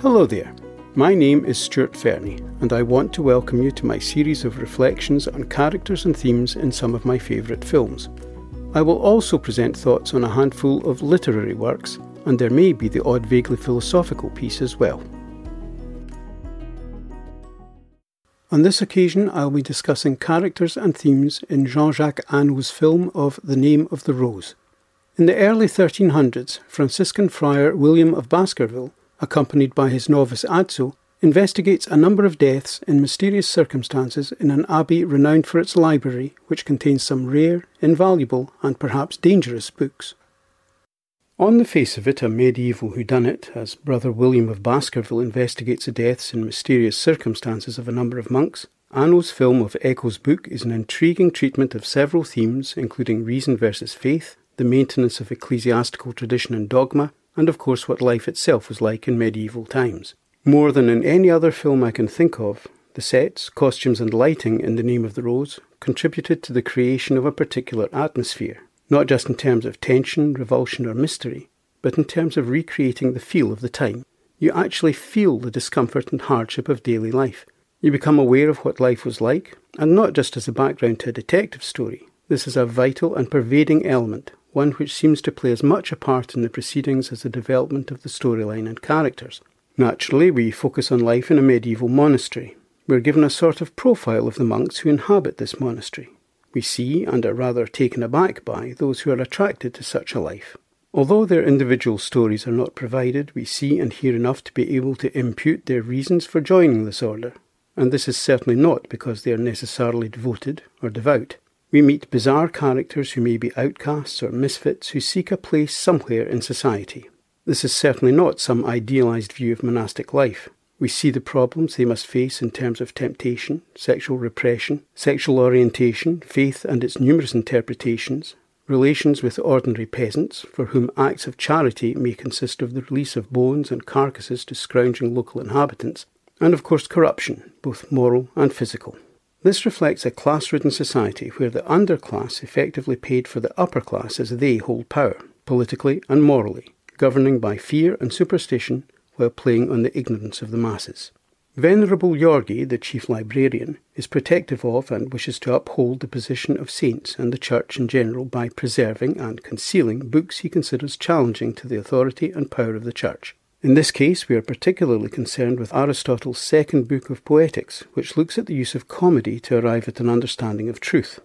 Hello there. My name is Stuart Fernie, and I want to welcome you to my series of reflections on characters and themes in some of my favourite films. I will also present thoughts on a handful of literary works, and there may be the odd vaguely philosophical piece as well. On this occasion, I'll be discussing characters and themes in Jean Jacques Annaud's film of The Name of the Rose. In the early 1300s, Franciscan friar William of Baskerville, accompanied by his novice Adso, investigates a number of deaths in mysterious circumstances in an abbey renowned for its library, which contains some rare, invaluable, and perhaps dangerous books. On the face of it, a medieval whodunit, as Brother William of Baskerville investigates the deaths in mysterious circumstances of a number of monks, Annaud's film of Eco's book is an intriguing treatment of several themes, including reason versus faith, the maintenance of ecclesiastical tradition and dogma, and of course what life itself was like in medieval times. More than in any other film I can think of, the sets, costumes, and lighting in The Name of the Rose contributed to the creation of a particular atmosphere, not just in terms of tension, revulsion, or mystery, but in terms of recreating the feel of the time. You actually feel the discomfort and hardship of daily life. You become aware of what life was like, and not just as a background to a detective story. This is a vital and pervading element, one which seems to play as much a part in the proceedings as the development of the storyline and characters. Naturally, we focus on life in a medieval monastery. We're given a sort of profile of the monks who inhabit this monastery. We see and are rather taken aback by those who are attracted to such a life. Although their individual stories are not provided, we see and hear enough to be able to impute their reasons for joining this order, and this is certainly not because they are necessarily devoted or devout. We meet bizarre characters who may be outcasts or misfits who seek a place somewhere in society. This is certainly not some idealized view of monastic life. We see the problems they must face in terms of temptation, sexual repression, sexual orientation, faith and its numerous interpretations, relations with ordinary peasants, for whom acts of charity may consist of the release of bones and carcasses to scrounging local inhabitants, and of course corruption, both moral and physical. This reflects a class ridden society where the underclass effectively paid for the upper class as they hold power, politically and morally, governing by fear and superstition while playing on the ignorance of the masses. Venerable Jorge, the chief librarian, is protective of and wishes to uphold the position of saints and the Church in general by preserving and concealing books he considers challenging to the authority and power of the Church. In this case, we are particularly concerned with Aristotle's second book of Poetics, which looks at the use of comedy to arrive at an understanding of truth.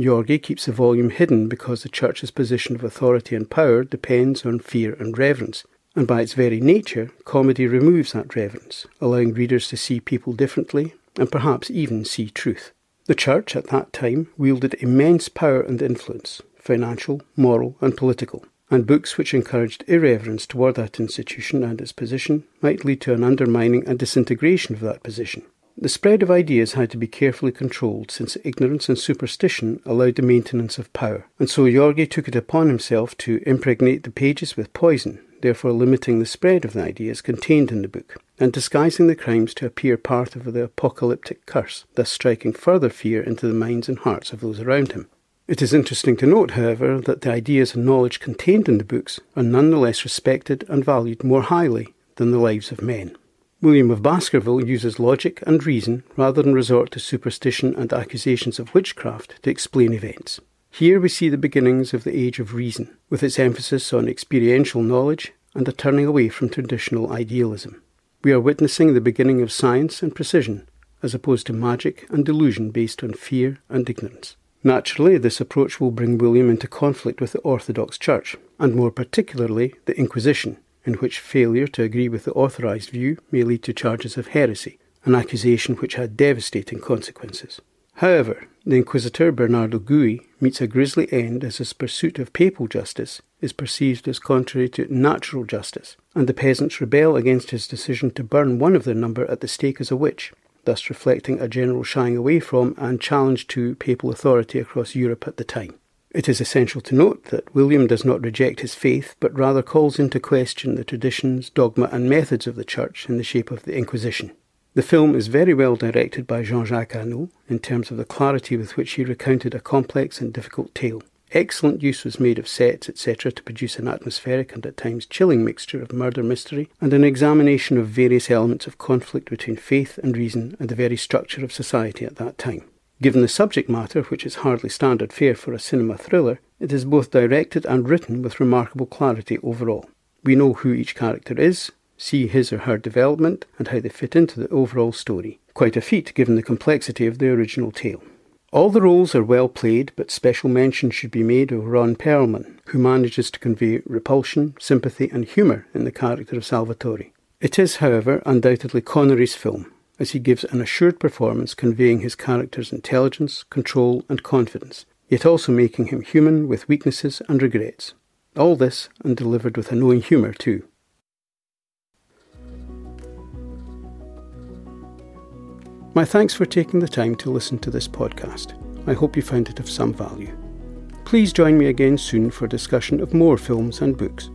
Jorge keeps the volume hidden because the Church's position of authority and power depends on fear and reverence, and by its very nature, comedy removes that reverence, allowing readers to see people differently and perhaps even see truth. The Church at that time wielded immense power and influence, financial, moral, and political, and books which encouraged irreverence toward that institution and its position might lead to an undermining and disintegration of that position. The spread of ideas had to be carefully controlled since ignorance and superstition allowed the maintenance of power, and so Jorge took it upon himself to impregnate the pages with poison therefore limiting the spread of the ideas contained in the book, and disguising the crimes to appear part of the apocalyptic curse, thus striking further fear into the minds and hearts of those around him. It is interesting to note, however, that the ideas and knowledge contained in the books are nonetheless respected and valued more highly than the lives of men. William of Baskerville uses logic and reason rather than resort to superstition and accusations of witchcraft to explain events. Here we see the beginnings of the age of reason, with its emphasis on experiential knowledge and a turning away from traditional idealism. We are witnessing the beginning of science and precision, as opposed to magic and delusion based on fear and ignorance. Naturally, this approach will bring William into conflict with the Orthodox Church, and more particularly the Inquisition, in which failure to agree with the authorized view may lead to charges of heresy, an accusation which had devastating consequences. However, the Inquisitor Bernardo Gui meets a grisly end as his pursuit of papal justice is perceived as contrary to natural justice, and the peasants rebel against his decision to burn one of their number at the stake as a witch, thus reflecting a general shying away from and challenge to papal authority across Europe at the time. It is essential to note that William does not reject his faith, but rather calls into question the traditions, dogma, and methods of the Church in the shape of the Inquisition. The film is very well directed by Jean Jacques Annaud in terms of the clarity with which he recounted a complex and difficult tale. Excellent use was made of sets, etc., to produce an atmospheric and at times chilling mixture of murder mystery and an examination of various elements of conflict between faith and reason and the very structure of society at that time. Given the subject matter, which is hardly standard fare for a cinema thriller, it is both directed and written with remarkable clarity overall. We know who each character is, see his or her development, and how they fit into the overall story. Quite a feat given the complexity of the original tale. All the roles are well played, but special mention should be made of Ron Perlman, who manages to convey repulsion, sympathy, and humour in the character of Salvatore. It is, however, undoubtedly Connery's film, as he gives an assured performance conveying his character's intelligence, control, and confidence, yet also making him human with weaknesses and regrets. All this, and delivered with a knowing humour too. My thanks for taking the time to listen to this podcast. I hope you found it of some value. Please join me again soon for a discussion of more films and books.